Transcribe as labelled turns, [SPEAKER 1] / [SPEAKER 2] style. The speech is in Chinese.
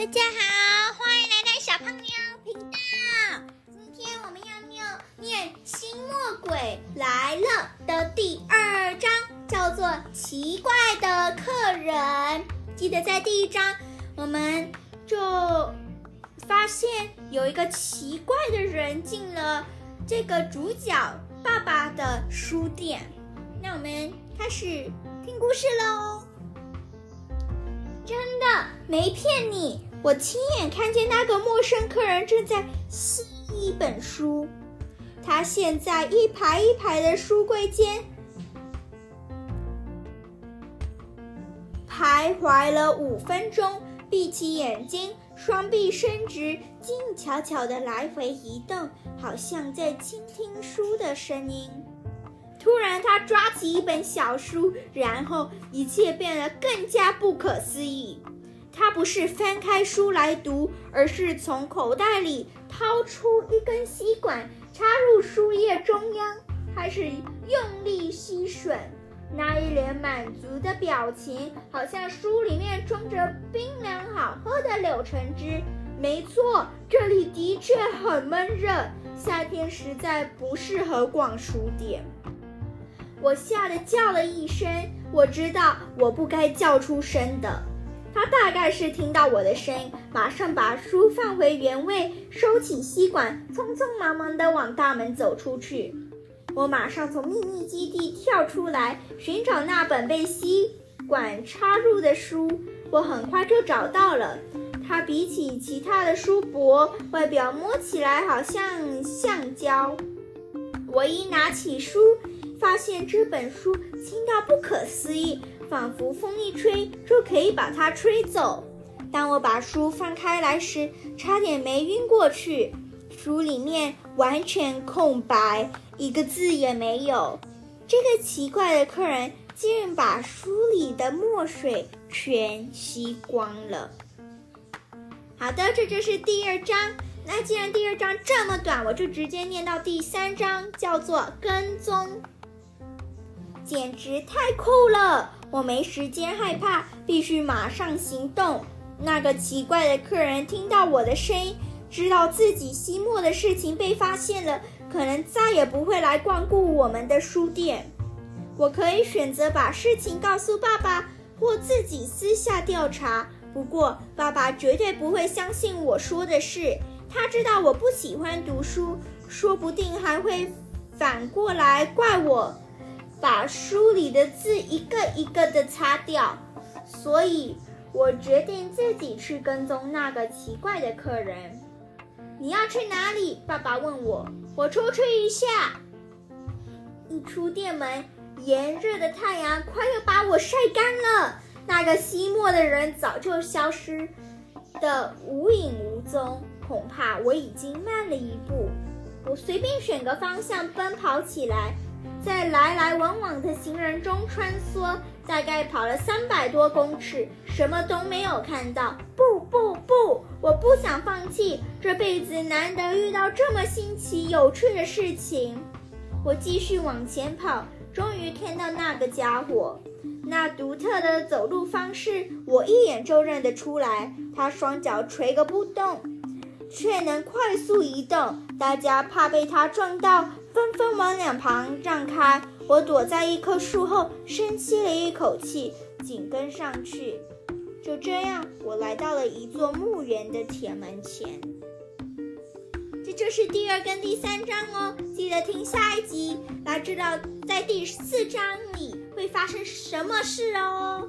[SPEAKER 1] 大家好，欢迎来到小胖妞频道。今天我们要念念《新墨鬼来了》的第二章，叫做《奇怪的客人》。记得在第一章，我们就发现有一个奇怪的人进了这个主角爸爸的书店。那我们开始听故事喽。真的没骗你。我亲眼看见那个陌生客人正在吸一本书，他现在一排一排的书柜间徘徊了五分钟，闭起眼睛，双臂伸直，静悄悄的来回移动，好像在倾听书的声音。突然，他抓起一本小书，然后一切变得更加不可思议。他不是翻开书来读，而是从口袋里掏出一根吸管，插入书页中央，开始用力吸吮。那一脸满足的表情，好像书里面装着冰凉好喝的柳橙汁。没错，这里的确很闷热，夏天实在不适合逛书店。我吓得叫了一声，我知道我不该叫出声的。他大概是听到我的声音，马上把书放回原位，收起吸管，匆匆忙忙地往大门走出去。我马上从秘密基地跳出来，寻找那本被吸管插入的书。我很快就找到了，它比起其他的书薄，外表摸起来好像橡胶。我一拿起书，发现这本书轻到不可思议。仿佛风一吹就可以把它吹走。当我把书翻开来时，差点没晕过去。书里面完全空白，一个字也没有。这个奇怪的客人竟然把书里的墨水全吸光了。好的，这就是第二章。那既然第二章这么短，我就直接念到第三章，叫做跟踪。简直太酷了！我没时间害怕，必须马上行动。那个奇怪的客人听到我的声音，知道自己吸墨的事情被发现了，可能再也不会来光顾我们的书店。我可以选择把事情告诉爸爸，或自己私下调查。不过，爸爸绝对不会相信我说的事。他知道我不喜欢读书，说不定还会反过来怪我。把书里的字一个一个的擦掉，所以我决定自己去跟踪那个奇怪的客人。你要去哪里？爸爸问我。我出去一下。一出店门，炎热的太阳快要把我晒干了。那个吸墨的人早就消失的无影无踪，恐怕我已经慢了一步。我随便选个方向奔跑起来。在来来往往的行人中穿梭，大概跑了三百多公尺，什么都没有看到。不不不，我不想放弃，这辈子难得遇到这么新奇有趣的事情。我继续往前跑，终于看到那个家伙，那独特的走路方式，我一眼就认得出来。他双脚垂个不动，却能快速移动，大家怕被他撞到。纷纷往两旁让开，我躲在一棵树后，深吸了一口气，紧跟上去。就这样，我来到了一座墓园的铁门前。这就是第二跟第三章哦，记得听下一集来知道在第四章里会发生什么事哦。